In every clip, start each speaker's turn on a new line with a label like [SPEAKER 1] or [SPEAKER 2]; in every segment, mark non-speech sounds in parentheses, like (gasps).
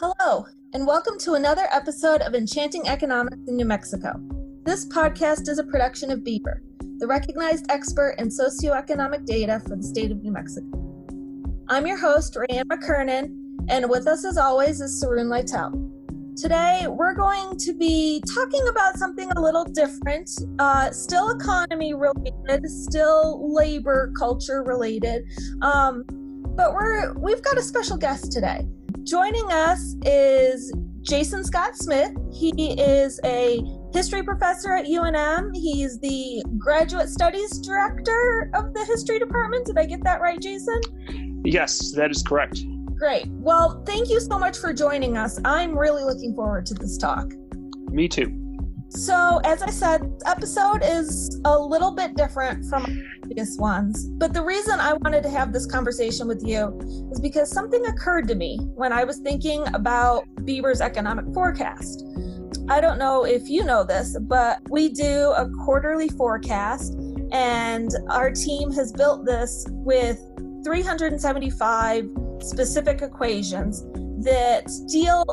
[SPEAKER 1] Hello, and welcome to another episode of Enchanting Economics in New Mexico. This podcast is a production of Beaver, the recognized expert in socioeconomic data for the state of New Mexico. I'm your host, Rayanne McKernan, and with us as always is Sarun Lytle. Today, we're going to be talking about something a little different, uh, still economy related, still labor culture related, um, but we're we've got a special guest today. Joining us is Jason Scott Smith. He is a history professor at UNM. He's the graduate studies director of the history department. Did I get that right, Jason?
[SPEAKER 2] Yes, that is correct.
[SPEAKER 1] Great. Well, thank you so much for joining us. I'm really looking forward to this talk.
[SPEAKER 2] Me too.
[SPEAKER 1] So, as I said, episode is a little bit different from previous ones. But the reason I wanted to have this conversation with you is because something occurred to me when I was thinking about Beaver's economic forecast. I don't know if you know this, but we do a quarterly forecast, and our team has built this with 375 specific equations that deal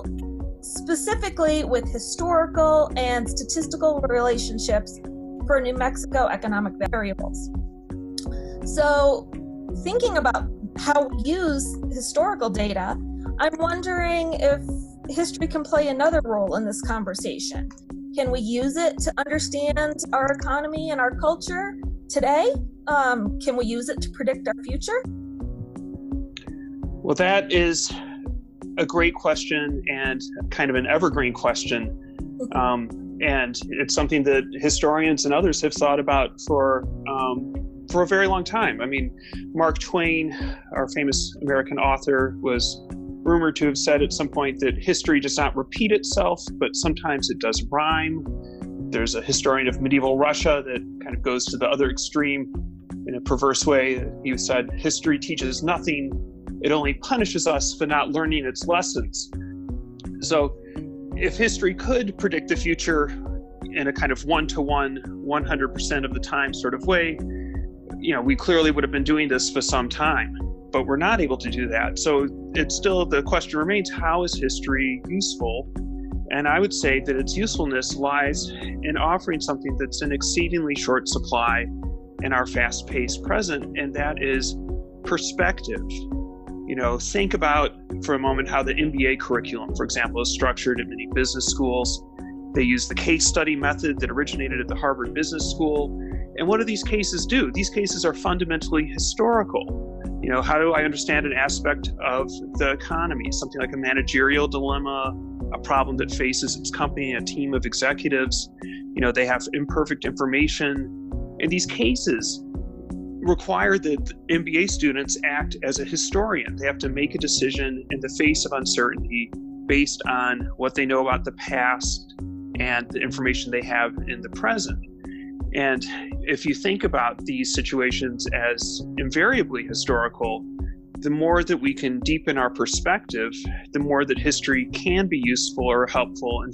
[SPEAKER 1] specifically with historical and statistical relationships for New Mexico economic variables. So, thinking about how we use historical data, I'm wondering if history can play another role in this conversation. Can we use it to understand our economy and our culture today? Um, can we use it to predict our future?
[SPEAKER 2] Well, that is a great question and kind of an evergreen question. Um, and it's something that historians and others have thought about for um, for a very long time. I mean, Mark Twain, our famous American author, was rumored to have said at some point that history does not repeat itself, but sometimes it does rhyme. There's a historian of medieval Russia that kind of goes to the other extreme in a perverse way. He said, History teaches nothing, it only punishes us for not learning its lessons. So, if history could predict the future in a kind of one to one, 100% of the time sort of way, you know, we clearly would have been doing this for some time, but we're not able to do that. So, it's still the question remains how is history useful? And I would say that its usefulness lies in offering something that's an exceedingly short supply in our fast paced present, and that is perspective you know, think about for a moment how the MBA curriculum, for example, is structured at many business schools. They use the case study method that originated at the Harvard Business School. And what do these cases do? These cases are fundamentally historical. You know, how do I understand an aspect of the economy, something like a managerial dilemma, a problem that faces its company, a team of executives? You know, they have imperfect information. And these cases require that MBA students act as a historian. They have to make a decision in the face of uncertainty based on what they know about the past and the information they have in the present. And if you think about these situations as invariably historical, the more that we can deepen our perspective, the more that history can be useful or helpful in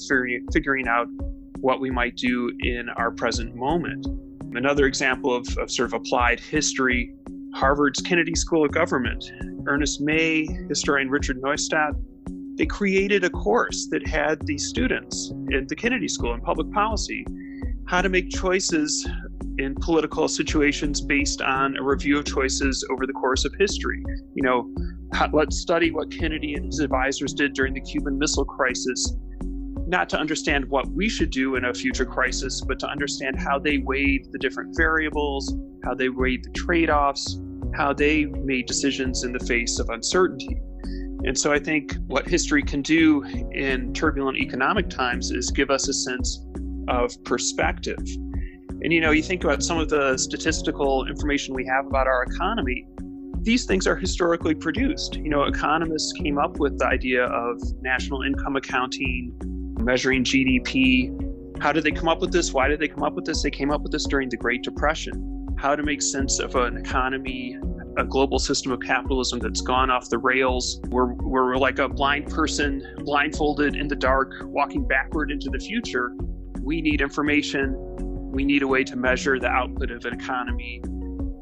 [SPEAKER 2] figuring out what we might do in our present moment. Another example of, of sort of applied history Harvard's Kennedy School of Government, Ernest May, historian Richard Neustadt, they created a course that had the students at the Kennedy School in public policy how to make choices in political situations based on a review of choices over the course of history. You know, how, let's study what Kennedy and his advisors did during the Cuban Missile Crisis not to understand what we should do in a future crisis, but to understand how they weighed the different variables, how they weighed the trade offs, how they made decisions in the face of uncertainty. And so I think what history can do in turbulent economic times is give us a sense of perspective. And you know, you think about some of the statistical information we have about our economy, these things are historically produced. You know, economists came up with the idea of national income accounting, measuring GDP. How did they come up with this? Why did they come up with this? They came up with this during the Great Depression. How to make sense of an economy, a global system of capitalism that's gone off the rails. We're, we're like a blind person, blindfolded in the dark, walking backward into the future. We need information. We need a way to measure the output of an economy.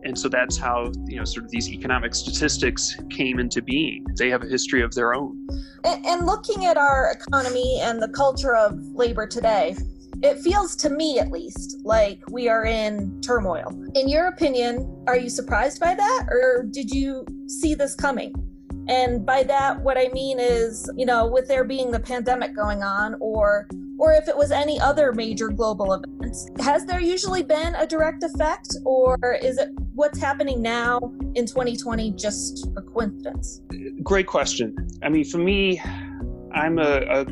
[SPEAKER 2] And so that's how you know sort of these economic statistics came into being. They have a history of their own.
[SPEAKER 1] And, and looking at our economy and the culture of labor today it feels to me at least like we are in turmoil. In your opinion are you surprised by that or did you see this coming? And by that what i mean is you know with there being the pandemic going on or or if it was any other major global event. Has there usually been a direct effect, or is it what's happening now in 2020 just a coincidence?
[SPEAKER 2] Great question. I mean, for me, I'm a, a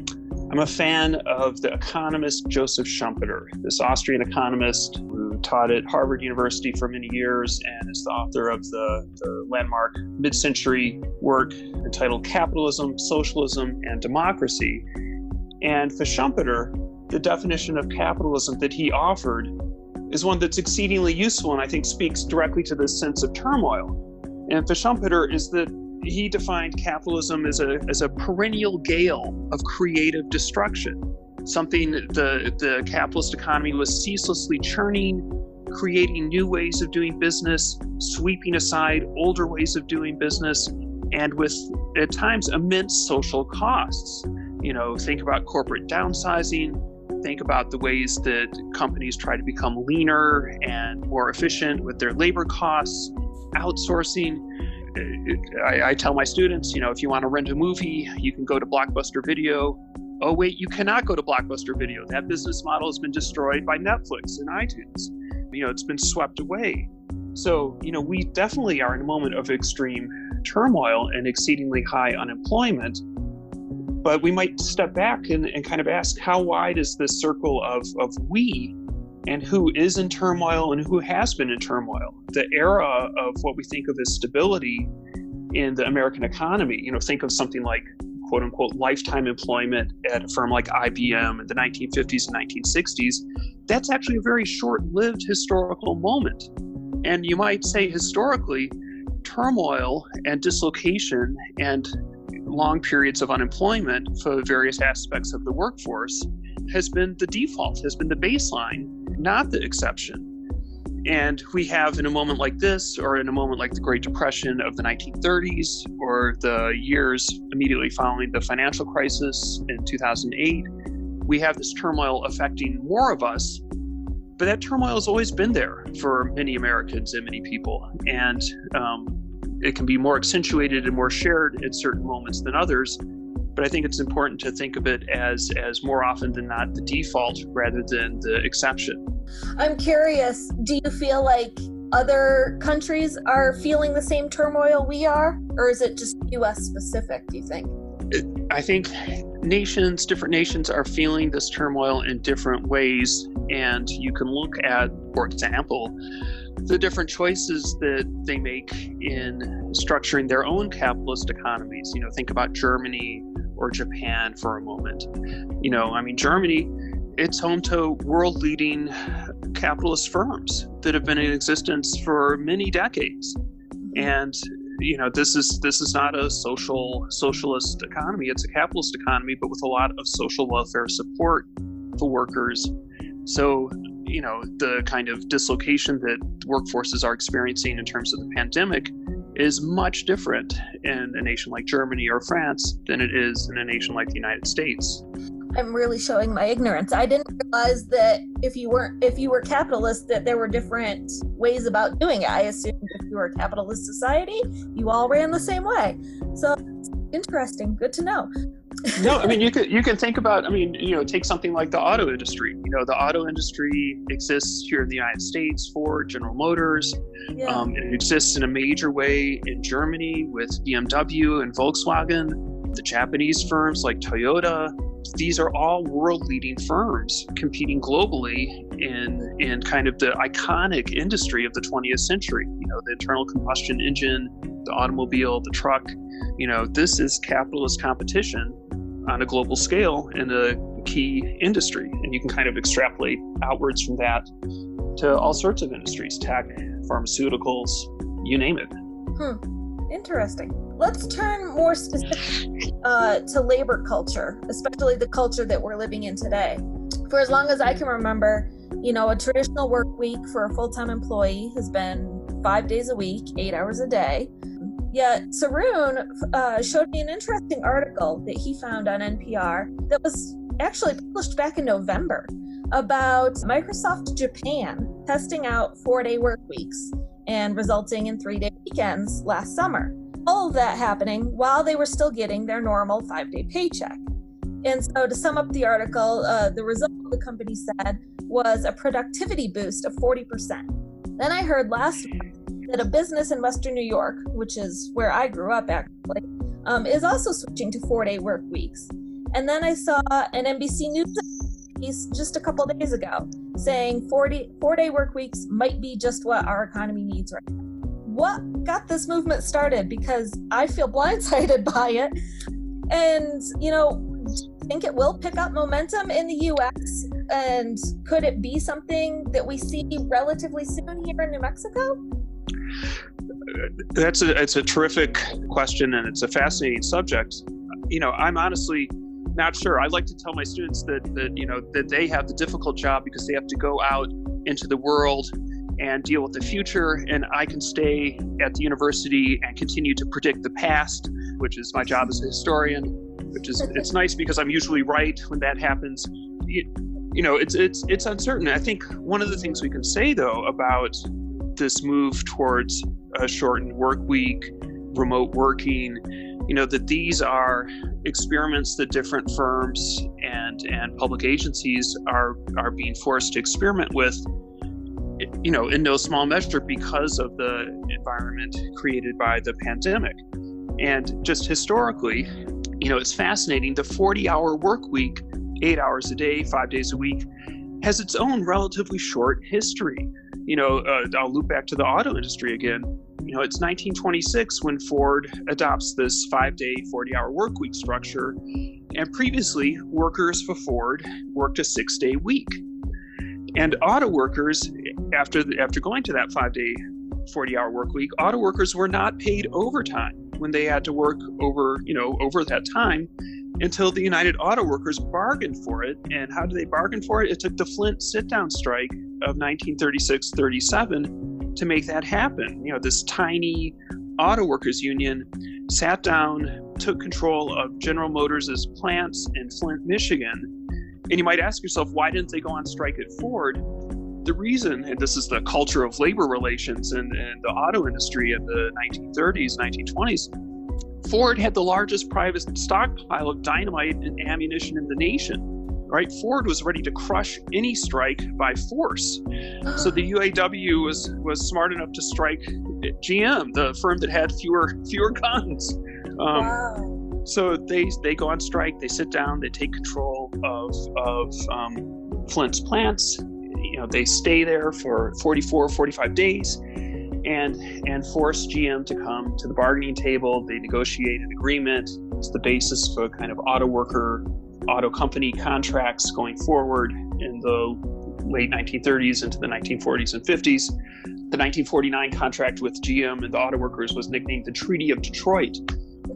[SPEAKER 2] I'm a fan of the economist Joseph Schumpeter, this Austrian economist who taught at Harvard University for many years and is the author of the, the landmark mid century work entitled Capitalism, Socialism, and Democracy. And for Schumpeter, the definition of capitalism that he offered is one that's exceedingly useful and I think speaks directly to this sense of turmoil. And for Schumpeter is that he defined capitalism as a, as a perennial gale of creative destruction, something the, the capitalist economy was ceaselessly churning, creating new ways of doing business, sweeping aside older ways of doing business, and with at times immense social costs you know, think about corporate downsizing, think about the ways that companies try to become leaner and more efficient with their labor costs, outsourcing. I, I, tell my students, you know, if you want to rent a movie, you can go to Blockbuster Video. Oh, wait, you cannot go to Blockbuster Video. That business model has been destroyed by Netflix and iTunes. You know, it's been swept away. So, you know, we definitely are in a moment of extreme turmoil and exceedingly high unemployment but we might step back and, and kind of ask how wide is this circle of, of we and who is in turmoil and who has been in turmoil. The era of what we think of as stability in the American economy, you know, think of something like quote unquote lifetime employment at a firm like IBM in the 1950s and 1960s. That's actually a very short lived historical moment. And you might say historically, turmoil and dislocation and long periods of unemployment for various aspects of the workforce has been the default, has been the baseline, not the exception. And we have, in a moment like this, or in a moment like the Great Depression of the 1930s, or the years immediately following the financial crisis in 2008, we have this turmoil affecting more of us. But that turmoil has always been there for many Americans and many people. And um, it can be more accentuated and more shared at certain moments than others but i think it's important to think of it as as more often than not the default rather than the exception.
[SPEAKER 1] I'm curious do you feel like other countries are feeling the same turmoil we are or is it just us specific do you think?
[SPEAKER 2] I think nations different nations are feeling this turmoil in different ways and you can look at for example the different choices that they make in structuring their own capitalist economies. You know, think about Germany or Japan for a moment. You know, I mean, Germany, it's home to world leading capitalist firms that have been in existence for many decades. And you know this is this is not a social socialist economy it's a capitalist economy but with a lot of social welfare support for workers so you know the kind of dislocation that workforces are experiencing in terms of the pandemic is much different in a nation like Germany or France than it is in a nation like the United States.
[SPEAKER 1] I'm really showing my ignorance. I didn't realize that if you weren't if you were capitalist that there were different ways about doing it. I assumed if you were a capitalist society, you all ran the same way. So interesting. Good to know
[SPEAKER 2] no, I mean you could you can think about I mean you know take something like the auto industry. You know the auto industry exists here in the United States for General Motors. Yeah. Um, it exists in a major way in Germany with BMW and Volkswagen. The Japanese firms like Toyota. These are all world-leading firms competing globally in in kind of the iconic industry of the 20th century. You know the internal combustion engine, the automobile, the truck. You know this is capitalist competition on a global scale in a key industry. And you can kind of extrapolate outwards from that to all sorts of industries tech, pharmaceuticals, you name it.
[SPEAKER 1] Hmm. Interesting. Let's turn more specific uh, to labor culture, especially the culture that we're living in today. For as long as I can remember, you know, a traditional work week for a full time employee has been five days a week, eight hours a day. Yet Sarun uh, showed me an interesting article that he found on NPR that was actually published back in November about Microsoft Japan testing out four day work weeks and resulting in three day weekends last summer. All of that happening while they were still getting their normal five day paycheck. And so, to sum up the article, uh, the result the company said was a productivity boost of 40%. Then I heard last that a business in Western New York, which is where I grew up actually, um, is also switching to four day work weeks. And then I saw an NBC News piece just a couple days ago saying 40, four day work weeks might be just what our economy needs right now. What got this movement started? Because I feel (laughs) blindsided by it. And, you know, think it will pick up momentum in the US? And could it be something that we see relatively soon here in New Mexico?
[SPEAKER 2] That's a it's a terrific question and it's a fascinating subject. You know, I'm honestly not sure. I like to tell my students that that you know that they have the difficult job because they have to go out into the world and deal with the future, and I can stay at the university and continue to predict the past, which is my job as a historian. Which is it's nice because I'm usually right when that happens. It, you know, it's it's it's uncertain. I think one of the things we can say though about this move towards a shortened work week, remote working, you know that these are experiments that different firms and and public agencies are are being forced to experiment with you know in no small measure because of the environment created by the pandemic. And just historically you know it's fascinating the 40 hour work week 8 hours a day 5 days a week has its own relatively short history you know uh, I'll loop back to the auto industry again you know, it's 1926 when Ford adopts this five day, 40 hour work week structure. And previously, workers for Ford worked a six day week. And auto workers, after, the, after going to that five day, 40 hour work week, auto workers were not paid overtime when they had to work over, you know, over that time until the United Auto Workers bargained for it. And how did they bargain for it? It took the Flint sit down strike of 1936 37 to make that happen. You know, this tiny auto workers union sat down, took control of General Motors' plants in Flint, Michigan. And you might ask yourself, why didn't they go on strike at Ford? The reason, and this is the culture of labor relations in, in the auto industry in the 1930s, 1920s, Ford had the largest private stockpile of dynamite and ammunition in the nation right? Ford was ready to crush any strike by force. So the (gasps) UAW was was smart enough to strike GM, the firm that had fewer fewer guns. Um, wow. So they they go on strike. They sit down. They take control of of um, Flint's plants. You know, they stay there for 44, 45 days and and force GM to come to the bargaining table. They negotiate an agreement. It's the basis for a kind of auto worker auto company contracts going forward in the late 1930s into the 1940s and 50s. The 1949 contract with GM and the auto workers was nicknamed the Treaty of Detroit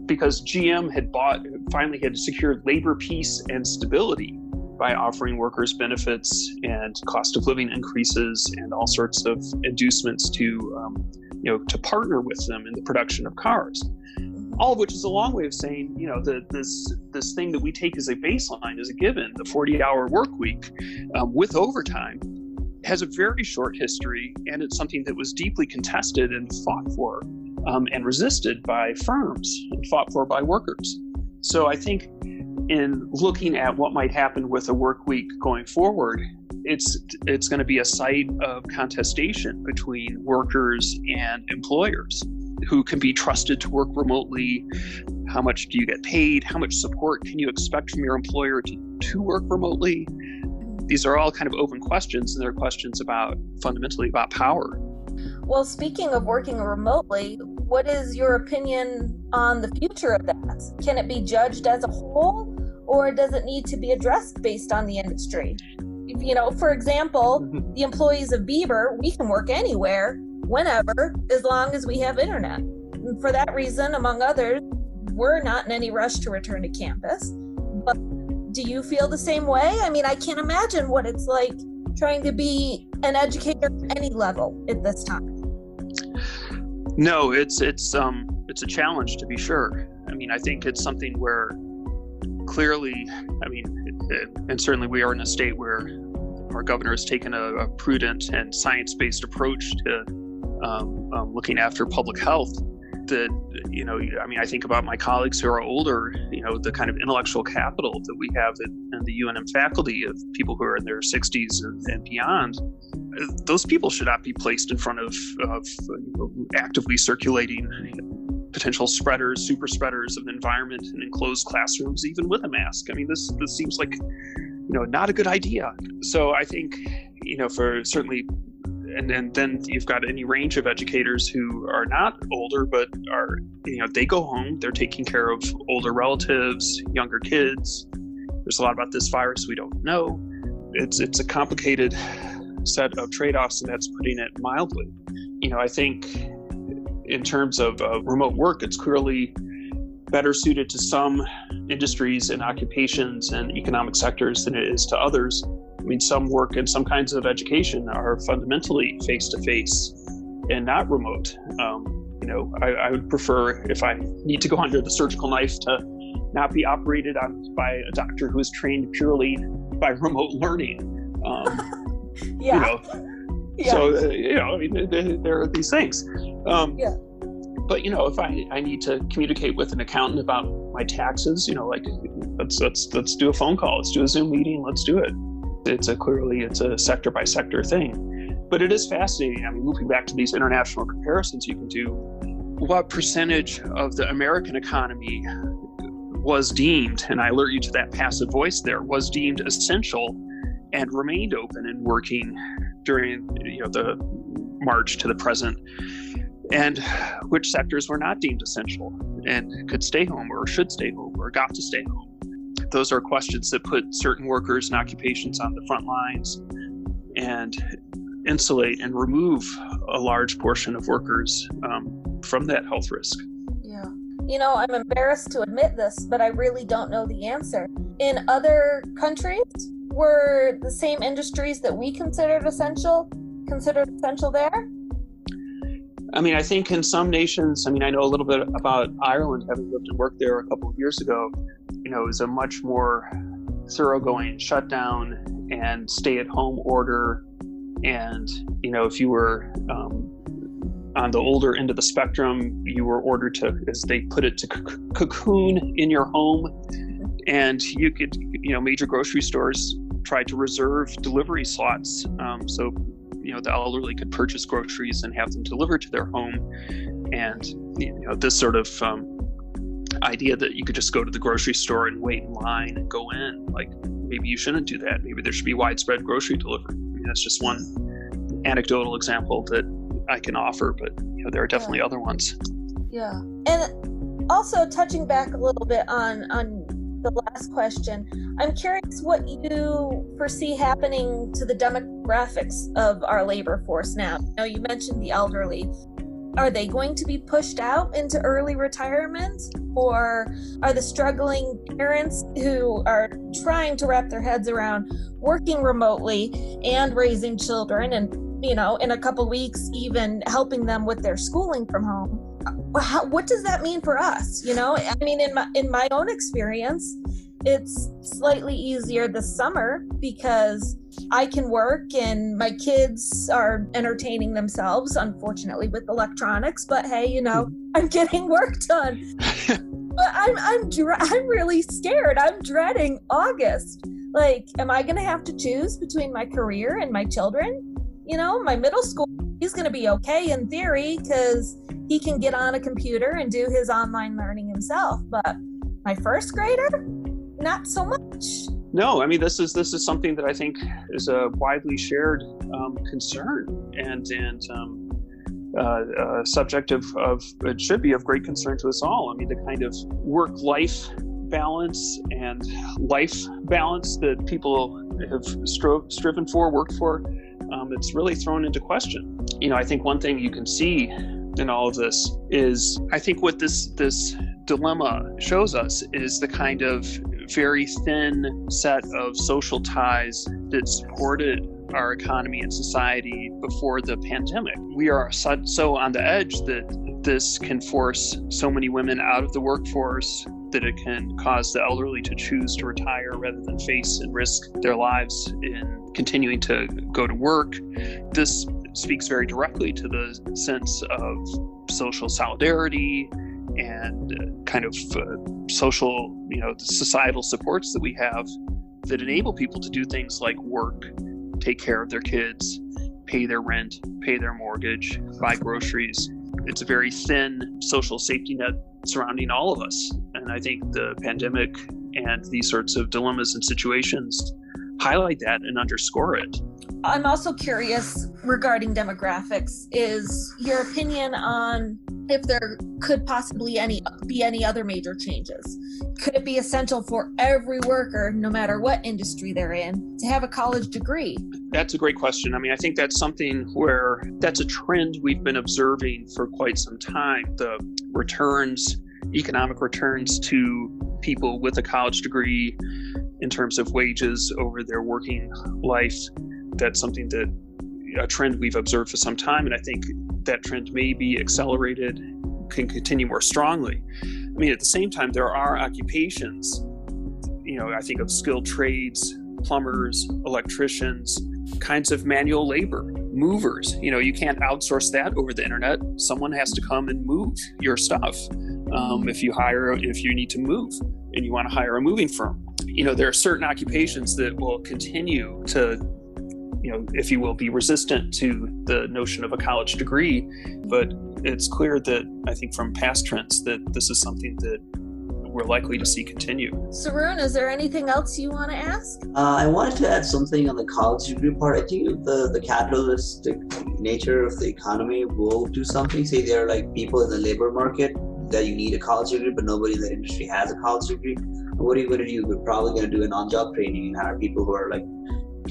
[SPEAKER 2] because GM had bought, finally had secured labor peace and stability by offering workers benefits and cost of living increases and all sorts of inducements to, um, you know, to partner with them in the production of cars all of which is a long way of saying, you know, the, this this thing that we take as a baseline, as a given, the 40-hour work week um, with overtime, has a very short history, and it's something that was deeply contested and fought for um, and resisted by firms and fought for by workers. So I think in looking at what might happen with a work week going forward, it's it's going to be a site of contestation between workers and employers who can be trusted to work remotely how much do you get paid how much support can you expect from your employer to, to work remotely? These are all kind of open questions and they're questions about fundamentally about power.
[SPEAKER 1] Well speaking of working remotely what is your opinion on the future of that? Can it be judged as a whole or does it need to be addressed based on the industry? You know for example mm-hmm. the employees of Beaver we can work anywhere whenever, as long as we have internet. And for that reason, among others, we're not in any rush to return to campus. But do you feel the same way? I mean, I can't imagine what it's like trying to be an educator at any level at this time.
[SPEAKER 2] No, it's it's um it's a challenge to be sure. I mean, I think it's something where clearly, I mean, it, and certainly we are in a state where our governor has taken a, a prudent and science-based approach to um, um, looking after public health that you know i mean i think about my colleagues who are older you know the kind of intellectual capital that we have in, in the unm faculty of people who are in their 60s and, and beyond those people should not be placed in front of, of you know, actively circulating potential spreaders, super spreaders of the environment in enclosed classrooms, even with a mask. I mean, this this seems like you know not a good idea. So I think you know for certainly. And, and then you've got any range of educators who are not older, but are, you know, they go home, they're taking care of older relatives, younger kids. There's a lot about this virus we don't know. It's, it's a complicated set of trade offs, and that's putting it mildly. You know, I think in terms of uh, remote work, it's clearly better suited to some industries and occupations and economic sectors than it is to others. I mean, some work and some kinds of education are fundamentally face to face and not remote. Um, you know, I, I, would prefer if I need to go under the surgical knife to not be operated on by a doctor who is trained purely by (laughs) remote learning. Um, (laughs)
[SPEAKER 1] yeah.
[SPEAKER 2] You know, (laughs) yeah. So uh, you know, I mean, there are these things.
[SPEAKER 1] Um, yeah.
[SPEAKER 2] But you know, if I, I need to communicate with an accountant about my taxes, you know, like let's let's let's do a phone call, let's do a Zoom meeting, let's do it. It's a clearly it's a sector by sector thing, but it is fascinating. I mean, moving back to these international comparisons, you can do what percentage of the American economy was deemed, and I alert you to that passive voice there, was deemed essential and remained open and working during you know the march to the present and which sectors were not deemed essential and could stay home or should stay home or got to stay home those are questions that put certain workers and occupations on the front lines and insulate and remove a large portion of workers um, from that health risk.
[SPEAKER 1] Yeah. You know i'm embarrassed to admit this but i really don't know the answer. In other countries were the same industries that we considered essential considered essential there?
[SPEAKER 2] I mean, I think in some nations, I mean, I know a little bit about Ireland, having lived and worked there a couple of years ago. You know, it was a much more thoroughgoing shutdown and stay at home order. And, you know, if you were um, on the older end of the spectrum, you were ordered to, as they put it, to c- cocoon in your home. And you could, you know, major grocery stores tried to reserve delivery slots. Um, so, you know, the elderly could purchase groceries and have them delivered to their home. And, you know, this sort of um, idea that you could just go to the grocery store and wait in line and go in, like maybe you shouldn't do that. Maybe there should be widespread grocery delivery. I mean, that's just one anecdotal example that I can offer, but, you know, there are definitely
[SPEAKER 1] yeah.
[SPEAKER 2] other ones.
[SPEAKER 1] Yeah. And also touching back a little bit on, on the last question, I'm curious what you foresee happening to the demographics of our labor force now. You you mentioned the elderly. Are they going to be pushed out into early retirement? Or are the struggling parents who are trying to wrap their heads around working remotely and raising children and, you know, in a couple weeks, even helping them with their schooling from home? How, what does that mean for us? You know, I mean, in my in my own experience, it's slightly easier this summer because I can work and my kids are entertaining themselves, unfortunately, with electronics. But hey, you know. (laughs) I'm getting work done. but I'm I'm I'm really scared. I'm dreading August. Like, am I gonna have to choose between my career and my children? You know, my middle school, he's gonna be okay in theory because he can get on a computer and do his online learning himself. But my first grader, not so much.
[SPEAKER 2] No, I mean this is this is something that I think is a widely shared um, concern and and um, uh, uh, subject of, of it should be of great concern to us all. I mean the kind of work life balance and life balance that people have stro- striven for, worked for, um, it's really thrown into question. You know, I think one thing you can see in all of this is I think what this this dilemma shows us is the kind of very thin set of social ties that supported our economy and society before the pandemic. We are so on the edge that this can force so many women out of the workforce that it can cause the elderly to choose to retire rather than face and risk their lives in continuing to go to work. This speaks very directly to the sense of social solidarity and uh, kind of uh, social, you know, societal supports that we have that enable people to do things like work, take care of their kids, pay their rent, pay their mortgage, buy groceries. It's a very thin social safety net surrounding all of us. And I think the pandemic and these sorts of dilemmas and situations highlight that and underscore it.
[SPEAKER 1] I'm also curious regarding demographics is your opinion on if there could possibly any be any other major changes. Could it be essential for every worker, no matter what industry they're in, to have a college degree?
[SPEAKER 2] That's a great question. I mean, I think that's something where that's a trend we've been observing for quite some time. The returns, economic returns to people with a college degree in terms of wages over their working life. That's something that a trend we've observed for some time, and I think that trend may be accelerated, can continue more strongly. I mean, at the same time, there are occupations, you know, I think of skilled trades, plumbers, electricians, kinds of manual labor, movers. You know, you can't outsource that over the internet. Someone has to come and move your stuff. Um, if you hire, if you need to move and you want to hire a moving firm, you know, there are certain occupations that will continue to you know, if you will, be resistant to the notion of a college degree. But it's clear that I think from past trends that this is something that we're likely to see continue.
[SPEAKER 1] Sarun, is there anything else you want to ask?
[SPEAKER 3] Uh, I wanted to add something on the college degree part. I think the, the capitalistic nature of the economy will do something. Say there are like people in the labor market that you need a college degree, but nobody in that industry has a college degree. What are you going to do? You're probably going to do an on-job training and hire people who are like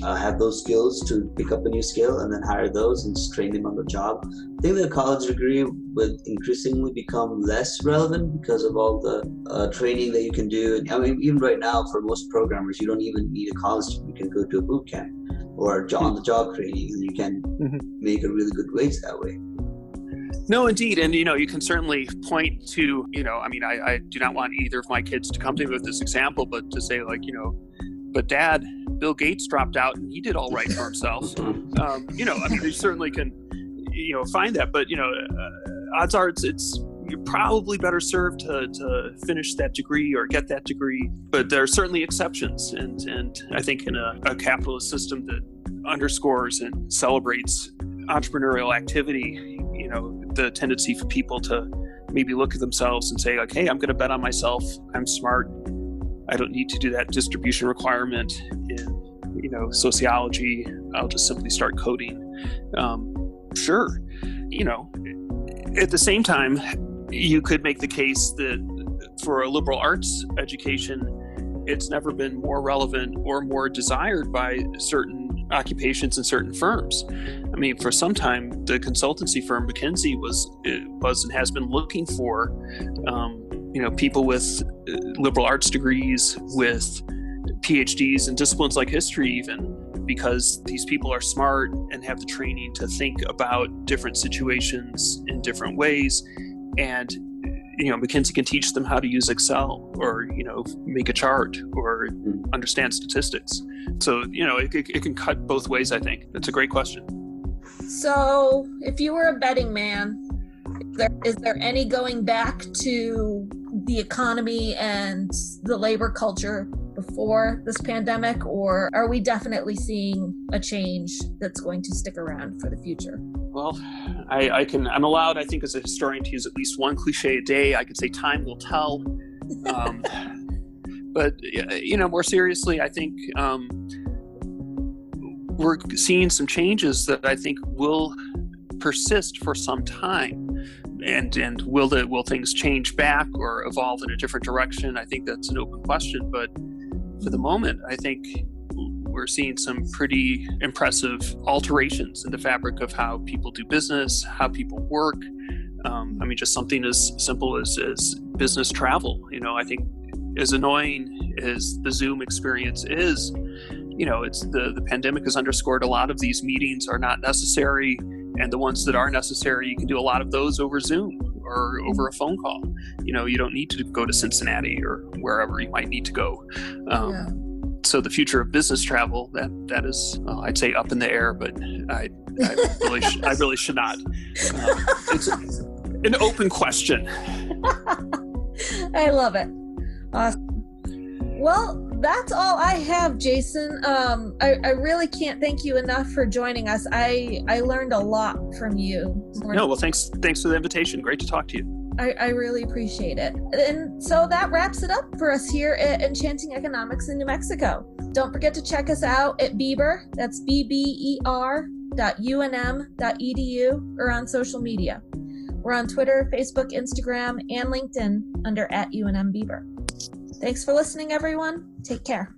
[SPEAKER 3] uh, have those skills to pick up a new skill and then hire those and train them on the job. I think the college degree would increasingly become less relevant because of all the uh, training that you can do. I mean, even right now, for most programmers, you don't even need a college degree. You can go to a boot camp or on the job training and you can mm-hmm. make a really good wage that way.
[SPEAKER 2] No, indeed. And, you know, you can certainly point to, you know, I mean, I, I do not want either of my kids to come to me with this example, but to say, like, you know, but dad, Bill Gates dropped out and he did all right for himself. (laughs) Um, you know, I mean, you certainly can, you know, find that, but you know, uh, odds are it's, it's you're probably better served to, to finish that degree or get that degree. But there are certainly exceptions, and and I think in a, a capitalist system that underscores and celebrates entrepreneurial activity, you know, the tendency for people to maybe look at themselves and say like, hey, I'm going to bet on myself. I'm smart. I don't need to do that distribution requirement in, you know, sociology. I'll just simply start coding. Um, sure, you know, at the same time, you could make the case that for a liberal arts education, it's never been more relevant or more desired by certain occupations and certain firms. I mean, for some time, the consultancy firm McKinsey was was and has been looking for um, you know people with uh, liberal arts degrees with phds in disciplines like history even because these people are smart and have the training to think about different situations in different ways. And you know mckinsey can teach them how to use excel or you know make a chart or understand statistics. So you know it, it, it can cut both ways i think. That's a great question.
[SPEAKER 1] So if you were a betting man is there, is there any going back to the economy and the labor culture before this pandemic, or are we definitely seeing a change that's going to stick around for the future?
[SPEAKER 2] Well, I, I can. I'm allowed, I think, as a historian, to use at least one cliche a day. I could say time will tell. Um, (laughs) but you know, more seriously, I think um, we're seeing some changes that I think will persist for some time and and will the will things change back or evolve in a different direction? I think that's an open question. But for the moment, I think we're seeing some pretty impressive alterations in the fabric of how people do business, how people work. Um, I mean, just something as simple as, as business travel. You know, I think as annoying as the Zoom experience is, you know, it's the the pandemic has underscored a lot of these meetings are not necessary, and the ones that are necessary, you can do a lot of those over Zoom or over a phone call. You know, you don't need to go to Cincinnati or wherever you might need to go. Um, yeah. So the future of business travel that that is, well, I'd say up in the air, but I, I really sh- I really should not. Uh, it's an open question. (laughs)
[SPEAKER 1] I love it. Awesome. Well, that's all I have, Jason. Um, I, I really can't thank you enough for joining us. I I learned a lot from you.
[SPEAKER 2] No, well, thanks thanks for the invitation. Great to talk to you.
[SPEAKER 1] I, I really appreciate it. And so that wraps it up for us here at Enchanting Economics in New Mexico. Don't forget to check us out at Beber. That's B B E R dot unm dot edu or on social media. We're on Twitter, Facebook, Instagram, and LinkedIn under at UNM Beber. Thanks for listening, everyone. Take care.